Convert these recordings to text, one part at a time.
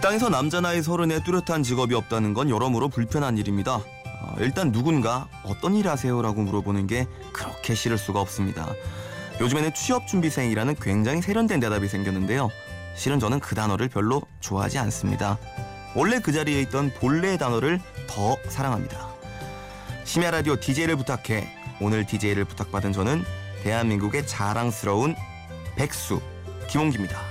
이 땅에서 남자 나이 서른에 뚜렷한 직업이 없다는 건 여러모로 불편한 일입니다. 어, 일단 누군가 어떤 일 하세요 라고 물어보는 게 그렇게 싫을 수가 없습니다. 요즘에는 취업준비생이라는 굉장히 세련된 대답이 생겼는데요. 실은 저는 그 단어를 별로 좋아하지 않습니다. 원래 그 자리에 있던 본래의 단어를 더 사랑합니다. 심야 라디오 DJ를 부탁해 오늘 DJ를 부탁받은 저는 대한민국의 자랑스러운 백수 김홍기입니다.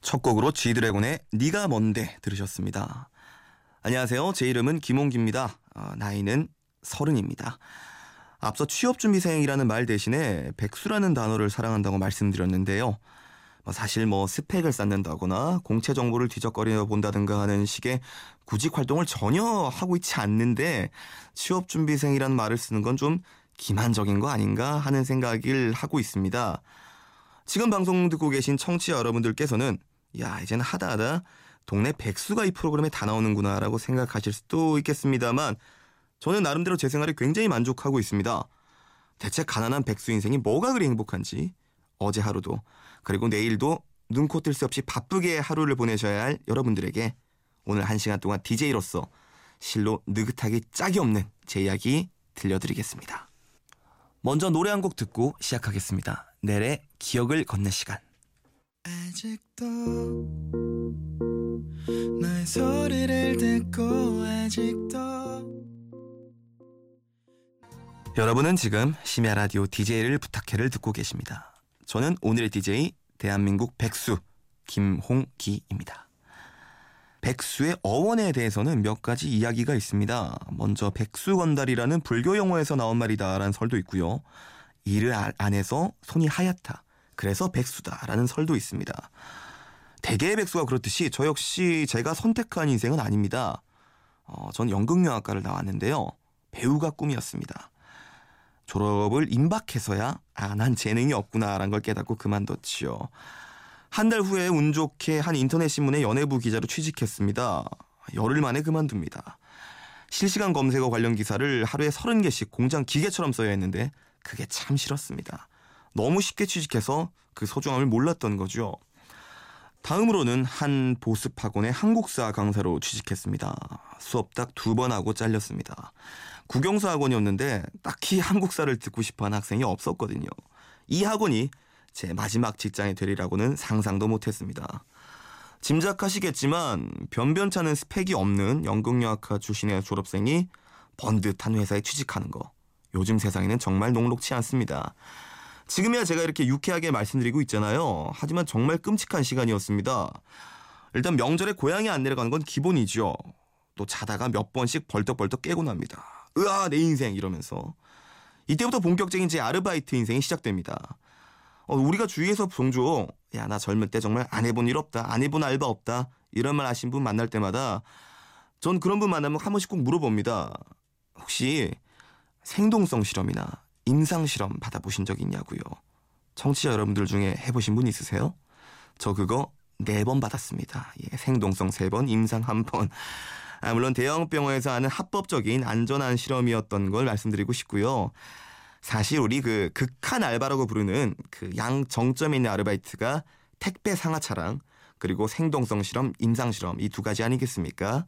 첫 곡으로 G드래곤의 네가 뭔데 들으셨습니다. 안녕하세요. 제 이름은 김홍기입니다. 어, 나이는 서른입니다. 앞서 취업준비생이라는 말 대신에 백수라는 단어를 사랑한다고 말씀드렸는데요. 뭐 사실 뭐 스펙을 쌓는다거나 공채 정보를 뒤적거려 본다든가 하는 식의 구직 활동을 전혀 하고 있지 않는데 취업 준비생이라는 말을 쓰는 건 좀 기만적인 거 아닌가 하는 생각을 하고 있습니다. 지금 방송 듣고 계신 청취자 여러분들께서는 야 이제는 하다하다 동네 백수가 이 프로그램에 다 나오는구나라고 생각하실 수도 있겠습니다만 저는 나름대로 제 생활에 굉장히 만족하고 있습니다. 대체 가난한 백수 인생이 뭐가 그리 행복한지 어제 하루도 그리고 내일도 눈코 뜰 새 없이 바쁘게 하루를 보내셔야 할 여러분들에게 오늘 한 시간 동안 DJ로서 실로 느긋하기 짝이 없는 제 이야기 들려드리겠습니다. 먼저 노래 한 곡 듣고 시작하겠습니다. 넬의 기억을 걷는 시간. 아직도 너의 소리를 듣고 아직도 여러분은 지금 심야 라디오 DJ를 부탁해를 듣고 계십니다. 저는 오늘의 DJ 대한민국 백수 김홍기입니다. 백수의 어원에 대해서는 몇 가지 이야기가 있습니다. 먼저 백수건달이라는 불교 용어에서 나온 말이다라는 설도 있고요. 이를 아- 안 해서 손이 하얗다. 그래서 백수다라는 설도 있습니다. 대개의 백수가 그렇듯이 저 역시 제가 선택한 인생은 아닙니다. 어, 전 연극영화과를 나왔는데요. 배우가 꿈이었습니다. 졸업을 임박해서야 아, 난 재능이 없구나라는 걸 깨닫고 그만뒀지요. 한 달 후에 운 좋게 한 인터넷 신문의 연예부 기자로 취직했습니다. 열흘 만에 그만둡니다. 실시간 검색어 관련 기사를 하루에 30개씩 공장 기계처럼 써야 했는데 그게 참 싫었습니다. 너무 쉽게 취직해서 그 소중함을 몰랐던 거죠. 다음으로는 한 보습 학원의 한국사 강사로 취직했습니다. 수업 딱 두 번 하고 잘렸습니다. 국영수 학원이었는데 딱히 한국사를 듣고 싶어 하는 학생이 없었거든요. 이 학원이 제 마지막 직장이 되리라고는 상상도 못했습니다. 짐작하시겠지만 변변찮은 스펙이 없는 연극영화과 출신의 졸업생이 번듯한 회사에 취직하는 거 요즘 세상에는 정말 녹록치 않습니다. 지금이야 제가 이렇게 유쾌하게 말씀드리고 있잖아요. 하지만 정말 끔찍한 시간이었습니다. 일단 명절에 고향에 안 내려가는 건 기본이죠. 또 자다가 몇 번씩 벌떡벌떡 깨고 납니다. 으아 내 인생 이러면서 이때부터 본격적인 제 아르바이트 인생이 시작됩니다. 어, 우리가 주위에서 종종 야 나 젊을 때 정말 안 해본 일 없다 안 해본 알바 없다 이런 말 하신 분 만날 때마다 전 그런 분 만나면 한 번씩 꼭 물어봅니다. 혹시 생동성 실험이나 임상 실험 받아보신 적 있냐고요. 청취자 여러분들 중에 해보신 분 있으세요? 저 그거 네 번 받았습니다. 예, 생동성 세 번, 임상 한 번. 아, 물론 대형 병원에서 하는 합법적인 안전한 실험이었던 걸 말씀드리고 싶고요. 사실 우리 그 극한 알바라고 부르는 그 양 정점에 있는 아르바이트가 택배 상하차랑 그리고 생동성 실험, 임상 실험 이 두 가지 아니겠습니까?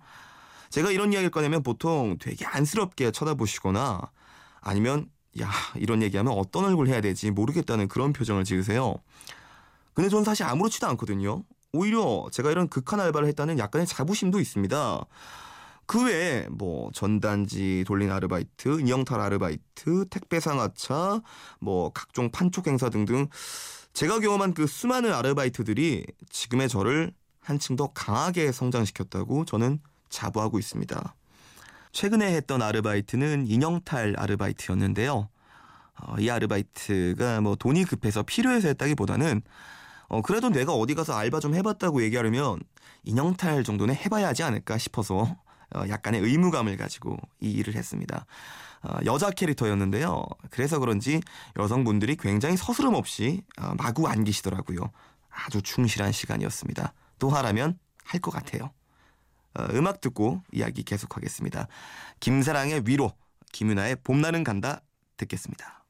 제가 이런 이야기를 꺼내면 보통 되게 안쓰럽게 쳐다보시거나 아니면 야 이런 얘기하면 어떤 얼굴 해야 되지 모르겠다는 그런 표정을 지으세요. 근데 전 사실 아무렇지도 않거든요. 오히려 제가 이런 극한 알바를 했다는 약간의 자부심도 있습니다. 그 외에 뭐 전단지 돌린 아르바이트, 인형탈 아르바이트, 택배 상하차, 뭐 각종 판촉 행사 등등 제가 경험한 그 수많은 아르바이트들이 지금의 저를 한층 더 강하게 성장시켰다고 저는 자부하고 있습니다. 최근에 했던 아르바이트는 인형탈 아르바이트였는데요. 어, 이 아르바이트가 뭐 돈이 급해서 필요해서 했다기보다는 어, 그래도 내가 어디 가서 알바 좀 해봤다고 얘기하려면 인형탈 정도는 해봐야 하지 않을까 싶어서 어, 약간의 의무감을 가지고 이 일을 했습니다. 어, 여자 캐릭터였는데요. 그래서 그런지 여성분들이 굉장히 서스름 없이 어, 마구 안기시더라고요. 아주 충실한 시간이었습니다. 또 하라면 할 것 같아요. 어, 음악 듣고 이야기 계속하겠습니다. 김사랑의 위로, 김윤아의 봄날은 간다 듣겠습니다.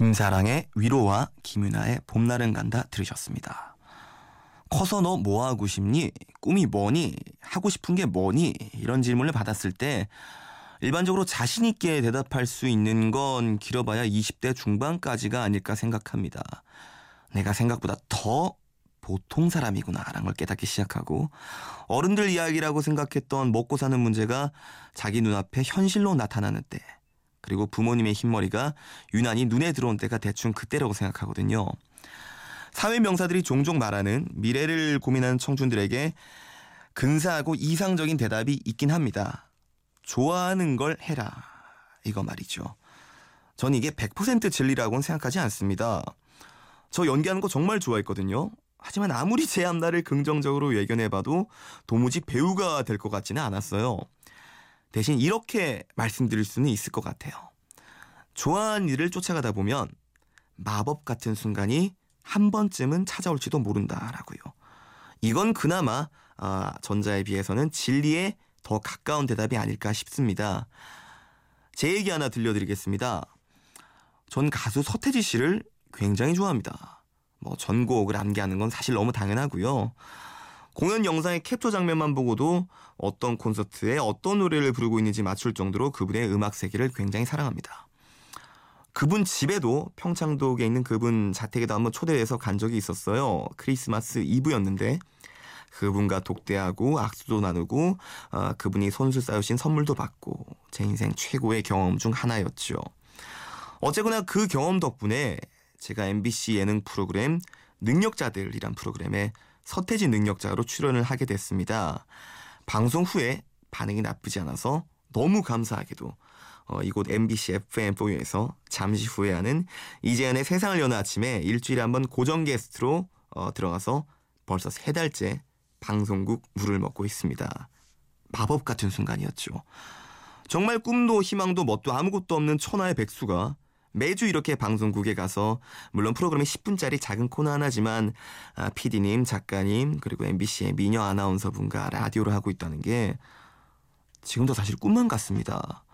김사랑의 위로와 김윤아의 봄날은 간다 들으셨습니다. 커서 너 뭐 하고 싶니? 꿈이 뭐니? 하고 싶은 게 뭐니? 이런 질문을 받았을 때 일반적으로 자신 있게 대답할 수 있는 건 길어봐야 20대 중반까지가 아닐까 생각합니다. 내가 생각보다 더 보통 사람이구나 라는 걸 깨닫기 시작하고 어른들 이야기라고 생각했던 먹고 사는 문제가 자기 눈앞에 현실로 나타나는 때 그리고 부모님의 흰머리가 유난히 눈에 들어온 때가 대충 그때라고 생각하거든요. 사회 명사들이 종종 말하는 미래를 고민하는 청춘들에게 근사하고 이상적인 대답이 있긴 합니다. 좋아하는 걸 해라. 이거 말이죠. 전 이게 100% 진리라고는 생각하지 않습니다. 저 연기하는 거 정말 좋아했거든요. 하지만 아무리 제 앞날을 긍정적으로 예견해봐도 도무지 배우가 될 것 같지는 않았어요. 대신 이렇게 말씀드릴 수는 있을 것 같아요. 좋아하는 일을 쫓아가다 보면 마법 같은 순간이 한 번쯤은 찾아올지도 모른다라고요. 이건 그나마 아, 전자에 비해서는 진리에 더 가까운 대답이 아닐까 싶습니다. 제 얘기 하나 들려드리겠습니다. 전 가수 서태지 씨를 굉장히 좋아합니다. 뭐 전곡을 암기하는 건 사실 너무 당연하고요. 공연 영상의 캡처 장면만 보고도 어떤 콘서트에 어떤 노래를 부르고 있는지 맞출 정도로 그분의 음악 세계를 굉장히 사랑합니다. 그분 집에도 평창도에 있는 그분 자택에도 한번 초대해서 간 적이 있었어요. 크리스마스 이브였는데 그분과 독대하고 악수도 나누고 어, 그분이 손수 쌓으신 선물도 받고 제 인생 최고의 경험 중 하나였죠. 어쨌거나 그 경험 덕분에 제가 MBC 예능 프로그램 능력자들이란 프로그램에 서태지 능력자로 출연을 하게 됐습니다. 방송 후에 반응이 나쁘지 않아서 너무 감사하게도 어, 이곳 MBC FM4U에서 잠시 후에 하는 이재현의 세상을 여는 아침에 일주일에 한 번 고정 게스트로 어, 들어가서 벌써 세 달째 방송국 물을 먹고 있습니다. 마법 같은 순간이었죠. 정말 꿈도 희망도 뭣도 아무것도 없는 천하의 백수가 매주 이렇게 방송국에 가서 물론 프로그램이 10분짜리 작은 코너 하나지만 아, PD님, 작가님 그리고 MBC의 미녀 아나운서분과 라디오를 하고 있다는 게 지금도 사실 꿈만 같습니다.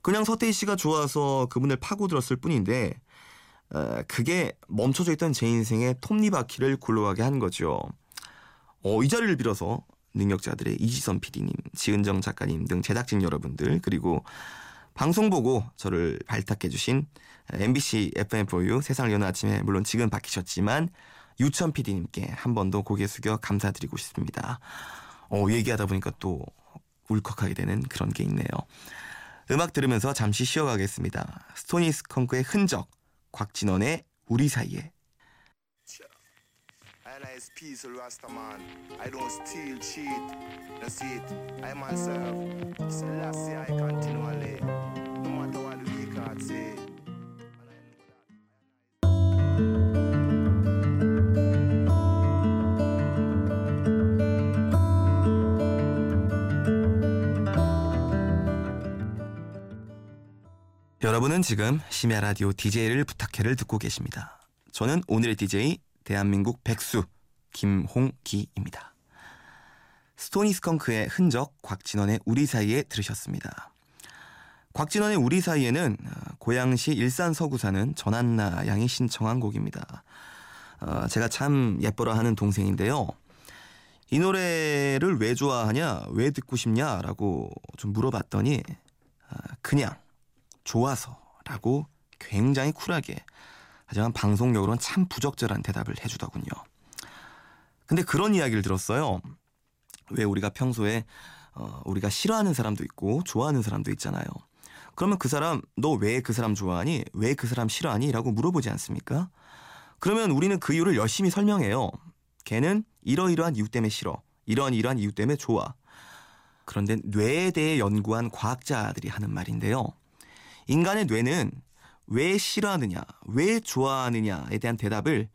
그냥 서태희 씨가 좋아서 그분을 파고들었을 뿐인데 어, 그게 멈춰져 있던 제 인생의 톱니바퀴를 굴러가게 한 거죠. 어, 이 자리를 빌어서 능력자들의 이지선 PD님, 지은정 작가님 등 제작진 여러분들 그리고 방송 보고 저를 발탁해 주신 MBC FM4U 세상을 여는 아침에 물론 지금 바뀌셨지만 유천 PD님께 한 번 더 고개 숙여 감사드리고 싶습니다. 어, 얘기하다 보니까 또 울컥하게 되는 그런 게 있네요. 음악 들으면서 잠시 쉬어가겠습니다. 스토니 스컹크의 흔적, 곽진원의 우리 사이에. I don't steal, cheat. See it. I myself. Selassie, I continually. 여러분은 지금 심야 라디오 DJ를 부탁해를 듣고 계십니다. 저는 오늘의 DJ 대한민국 백수 김홍기입니다. 스토니 스컹크의 흔적 곽진원의 우리 사이에 들으셨습니다. 곽진원의 우리 사이에는 어, 고양시 일산 서구 사는 전한나 양이 신청한 곡입니다. 어, 제가 참 예뻐라 하는 동생인데요. 이 노래를 왜 좋아하냐, 왜 듣고 싶냐라고 좀 물어봤더니 어, 그냥 좋아서라고 굉장히 쿨하게 하지만 방송용으로는 참 부적절한 대답을 해주더군요. 근데 그런 이야기를 들었어요. 왜 우리가 평소에 어, 우리가 싫어하는 사람도 있고 좋아하는 사람도 있잖아요. 그러면 그 사람 너 왜 그 사람 좋아하니? 왜 그 사람 싫어하니? 라고 물어보지 않습니까? 그러면 우리는 그 이유를 열심히 설명해요. 걔는 이러이러한 이유 때문에 싫어. 이러한 이러한 이유 때문에 좋아. 그런데 뇌에 대해 연구한 과학자들이 하는 말인데요. 인간의 뇌는 왜 싫어하느냐, 왜 좋아하느냐에 대한 대답을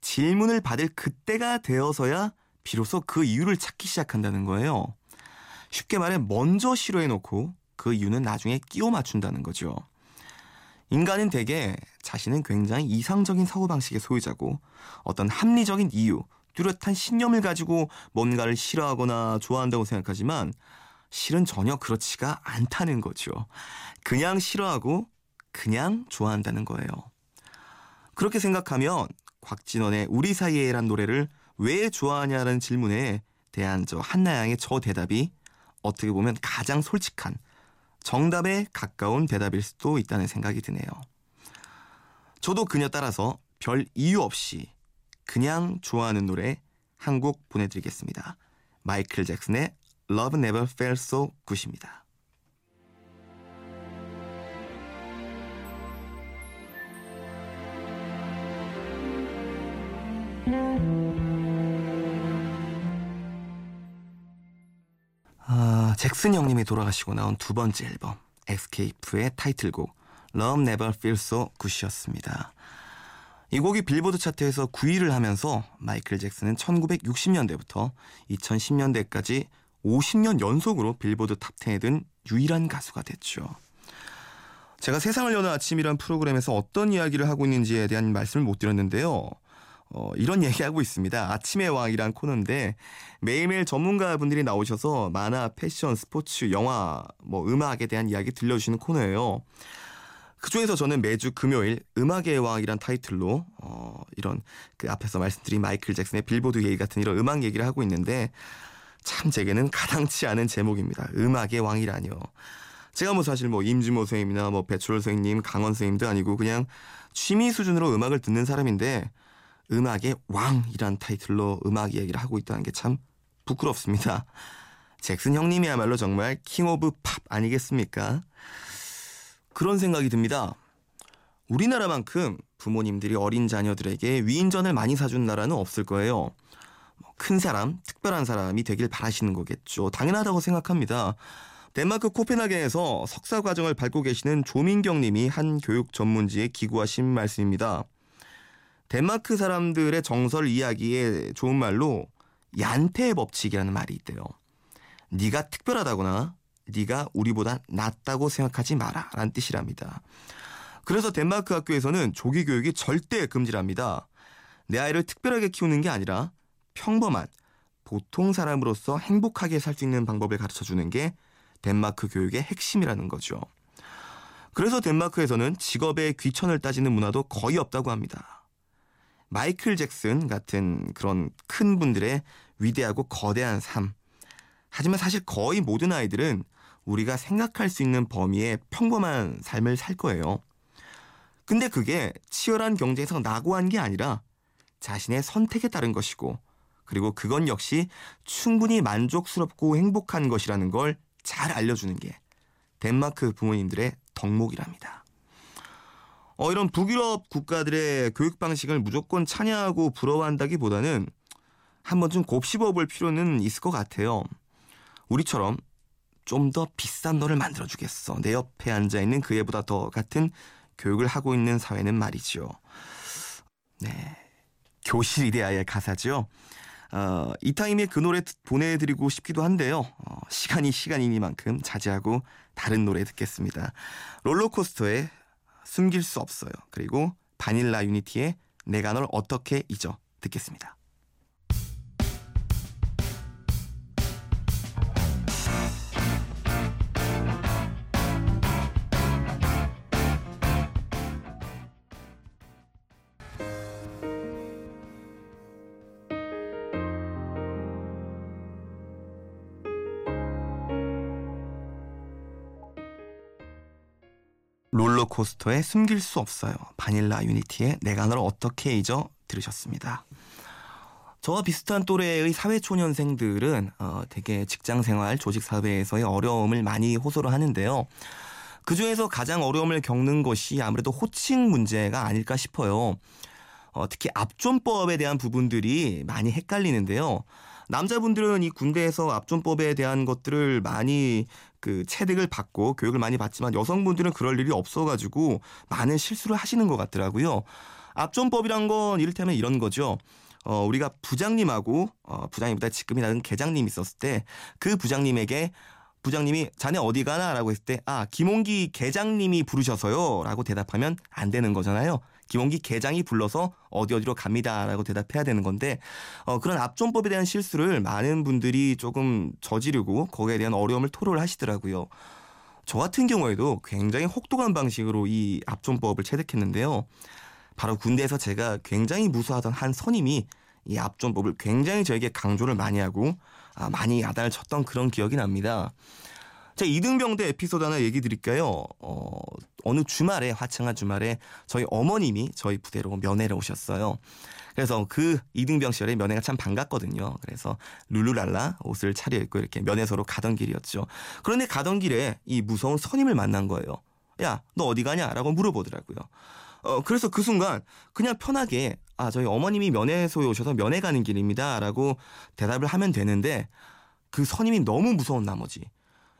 질문을 받을 그때가 되어서야 비로소 그 이유를 찾기 시작한다는 거예요. 쉽게 말해 먼저 싫어해놓고 그 이유는 나중에 끼워 맞춘다는 거죠. 인간은 대개 자신은 굉장히 이상적인 사고방식의 소유자고 어떤 합리적인 이유, 뚜렷한 신념을 가지고 뭔가를 싫어하거나 좋아한다고 생각하지만 실은 전혀 그렇지가 않다는 거죠. 그냥 싫어하고 그냥 좋아한다는 거예요. 그렇게 생각하면 곽진원의 우리 사이에란 노래를 왜 좋아하냐는 질문에 대한 저 한나양의 저 대답이 어떻게 보면 가장 솔직한 정답에 가까운 대답일 수도 있다는 생각이 드네요. 저도 그녀 따라서 별 이유 없이 그냥 좋아하는 노래 한 곡 보내드리겠습니다. 마이클 잭슨의 Love Never Felt So Good입니다. 아, 잭슨 형님이 돌아가시고 나온 두 번째 앨범 Xscape의 타이틀곡 Love Never Feel So Good이었습니다. 이 곡이 빌보드 차트에서 9위를 하면서 마이클 잭슨은 1960년대부터 2010년대까지 50년 연속으로 빌보드 탑10에 든 유일한 가수가 됐죠. 제가 세상을 여는 아침이란 프로그램에서 어떤 이야기를 하고 있는지에 대한 말씀을 못 드렸는데요. 어, 이런 얘기하고 있습니다. 아침의 왕이란 코너인데 매일매일 전문가분들이 나오셔서 만화, 패션, 스포츠, 영화, 뭐 음악에 대한 이야기 들려주시는 코너예요. 그중에서 저는 매주 금요일 음악의 왕이란 타이틀로 어, 이런 그 앞에서 말씀드린 마이클 잭슨의 빌보드 얘기 같은 이런 음악 얘기를 하고 있는데 참 제게는 가당치 않은 제목입니다. 음악의 왕이라니요. 제가 뭐 사실 뭐 임진모 선생님이나 뭐 배철수 선생님, 강헌 선생님도 아니고 그냥 취미 수준으로 음악을 듣는 사람인데 음악의 왕이란 타이틀로 음악 이야기를 하고 있다는 게 참 부끄럽습니다. 잭슨 형님이야말로 정말 King of Pop 아니겠습니까? 그런 생각이 듭니다. 우리나라만큼 부모님들이 어린 자녀들에게 위인전을 많이 사준 나라는 없을 거예요. 뭐큰 사람, 특별한 사람이 되길 바라시는 거겠죠. 당연하다고 생각합니다. 덴마크 코펜하겐에서 석사 과정을 밟고 계시는 조민경 님이 한 교육 전문지에 기고하신 말씀입니다. 덴마크 사람들의 정설 이야기에 좋은 말로 얀테의 법칙이라는 말이 있대요. 네가 특별하다거나 네가 우리보다 낫다고 생각하지 마라 라는 뜻이랍니다. 그래서 덴마크 학교에서는 조기 교육이 절대 금지랍니다. 내 아이를 특별하게 키우는 게 아니라 평범한 보통 사람으로서 행복하게 살 수 있는 방법을 가르쳐 주는 게 덴마크 교육의 핵심이라는 거죠. 그래서 덴마크에서는 직업의 귀천을 따지는 문화도 거의 없다고 합니다. 마이클 잭슨 같은 그런 큰 분들의 위대하고 거대한 삶. 하지만 사실 거의 모든 아이들은 우리가 생각할 수 있는 범위의 평범한 삶을 살 거예요. 근데 그게 치열한 경쟁에서 낙오한 게 아니라 자신의 선택에 따른 것이고 그리고 그건 역시 충분히 만족스럽고 행복한 것이라는 걸 잘 알려주는 게 덴마크 부모님들의 덕목이랍니다. 어, 이런 북유럽 국가들의 교육 방식을 무조건 찬양하고 부러워한다기보다는 한 번쯤 곱씹어 볼 필요는 있을 것 같아요. 우리처럼 좀 더 비싼 너를 만들어주겠어. 내 옆에 앉아있는 그 애보다 더 같은 교육을 하고 있는 사회는 말이죠. 네. 교실 이데아의 가사죠. 어, 이 타임에 그 노래 듣- 보내드리고 싶기도 한데요. 어, 시간이 시간이니만큼 자제하고 다른 노래 듣겠습니다. 롤러코스터의 숨길 수 없어요. 그리고 바닐라 유니티의 내가 널 어떻게 잊어 듣겠습니다. 롤러코스터의 숨길 수 없어요. 바닐라 유니티의 내가 널 어떻게 잊어 들으셨습니다. 저와 비슷한 또래의 사회초년생들은 어, 되게 직장생활, 조직사회에서의 어려움을 많이 호소를 하는데요. 그 중에서 가장 어려움을 겪는 것이 아무래도 호칭 문제가 아닐까 싶어요. 어, 특히 압존법에 대한 부분들이 많이 헷갈리는데요. 남자분들은 이 군대에서 압존법에 대한 것들을 많이 그 체득을 받고 교육을 많이 받지만 여성분들은 그럴 일이 없어가지고 많은 실수를 하시는 것 같더라고요. 압존법이란 건 이를테면 이런 거죠. 어, 우리가 부장님하고 어, 부장님보다 직급이 낮은 계장님이 있었을 때 그 부장님에게 부장님이 자네 어디 가나 라고 했을 때 아 김홍기 계장님이 부르셔서요 라고 대답하면 안 되는 거잖아요. 김홍기 계장이 불러서 어디 어디로 갑니다라고 대답해야 되는 건데 어, 그런 압존법에 대한 실수를 많은 분들이 조금 저지르고 거기에 대한 어려움을 토로를 하시더라고요. 저 같은 경우에도 굉장히 혹독한 방식으로 이 압존법을 체득했는데요. 바로 군대에서 제가 굉장히 무서워하던 한 선임이 이 압존법을 굉장히 저에게 강조를 많이 하고 아, 많이 야단을 쳤던 그런 기억이 납니다. 자, 이등병대 에피소드 하나 얘기 드릴까요? 어, 어느 주말에, 화창한 주말에 저희 어머님이 저희 부대로 면회를 오셨어요. 그래서 그 이등병 시절에 면회가 참 반갑거든요. 그래서 룰루랄라 옷을 차려입고 이렇게 면회소로 가던 길이었죠. 그런데 가던 길에 이 무서운 선임을 만난 거예요. 야, 너 어디 가냐? 라고 물어보더라고요. 어, 그래서 그 순간 그냥 편하게 아, 저희 어머님이 면회소에 오셔서 면회 가는 길입니다. 라고 대답을 하면 되는데 그 선임이 너무 무서운 나머지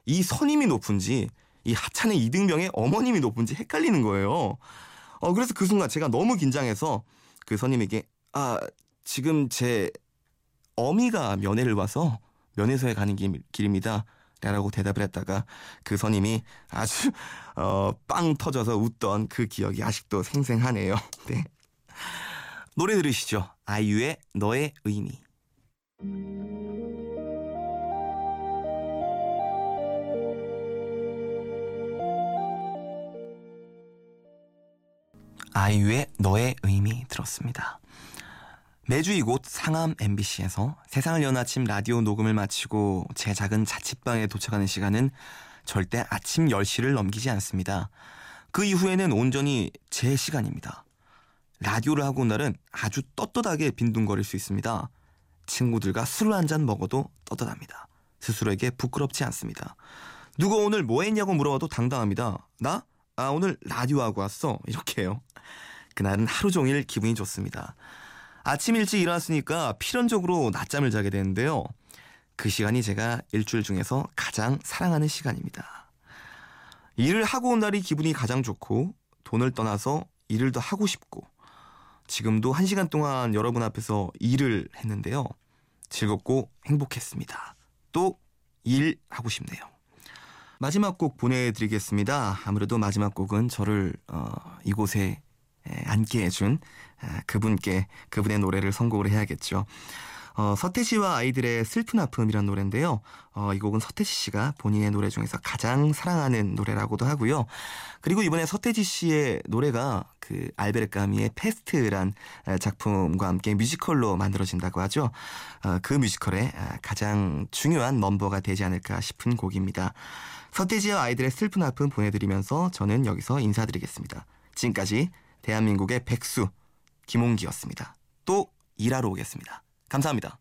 이 선임이 높은지 이 하찮은 이등병의 어머님이 높은지 헷갈리는 거예요. 어, 그래서 그 순간 제가 너무 긴장해서 그 선임에게 아, 지금 제 어미가 면회를 와서 면회소에 가는 길, 길입니다. 라고 대답을 했다가 그 선임이 아주 어, 빵 터져서 웃던 그 기억이 아직도 생생하네요. 네. 노래 들으시죠. 아이유의 너의 의미. 아이유의 너의 의미 들었습니다. 매주 이곳 상암 MBC에서 세상을 여는 아침 라디오 녹음을 마치고 제 작은 자취방에 도착하는 시간은 절대 아침 10시를 넘기지 않습니다. 그 이후에는 온전히 제 시간입니다. 라디오를 하고 온 날은 아주 떳떳하게 빈둥거릴 수 있습니다. 친구들과 술을 한 잔 먹어도 떳떳합니다. 스스로에게 부끄럽지 않습니다. 누가 오늘 뭐 했냐고 물어봐도 당당합니다. 나? 아, 오늘 라디오 하고 왔어. 이렇게요. 그날은 하루 종일 기분이 좋습니다. 아침 일찍 일어났으니까 필연적으로 낮잠을 자게 되는데요. 그 시간이 제가 일주일 중에서 가장 사랑하는 시간입니다. 일을 하고 온 날이 기분이 가장 좋고 돈을 떠나서 일을 더 하고 싶고 지금도 한 시간 동안 여러분 앞에서 일을 했는데요. 즐겁고 행복했습니다. 또 일하고 싶네요. 마지막 곡 보내드리겠습니다. 아무래도 마지막 곡은 저를 어, 이곳에 에, 앉게 해준 아, 그분께 그분의 노래를 선곡을 해야겠죠. 어, 서태지 씨와 아이들의 슬픈 아픔이란 노래인데요. 어, 이 곡은 서태지 씨가 본인의 노래 중에서 가장 사랑하는 노래라고도 하고요. 그리고 이번에 서태지 씨의 노래가 그 알베르 까뮈의 페스트란 작품과 함께 뮤지컬로 만들어진다고 하죠. 어, 그 뮤지컬의 가장 중요한 넘버가 되지 않을까 싶은 곡입니다. 서태지와 아이들의 슬픈 아픔 보내드리면서 저는 여기서 인사드리겠습니다. 지금까지 대한민국의 백수 김홍기였습니다. 또 일하러 오겠습니다. 감사합니다.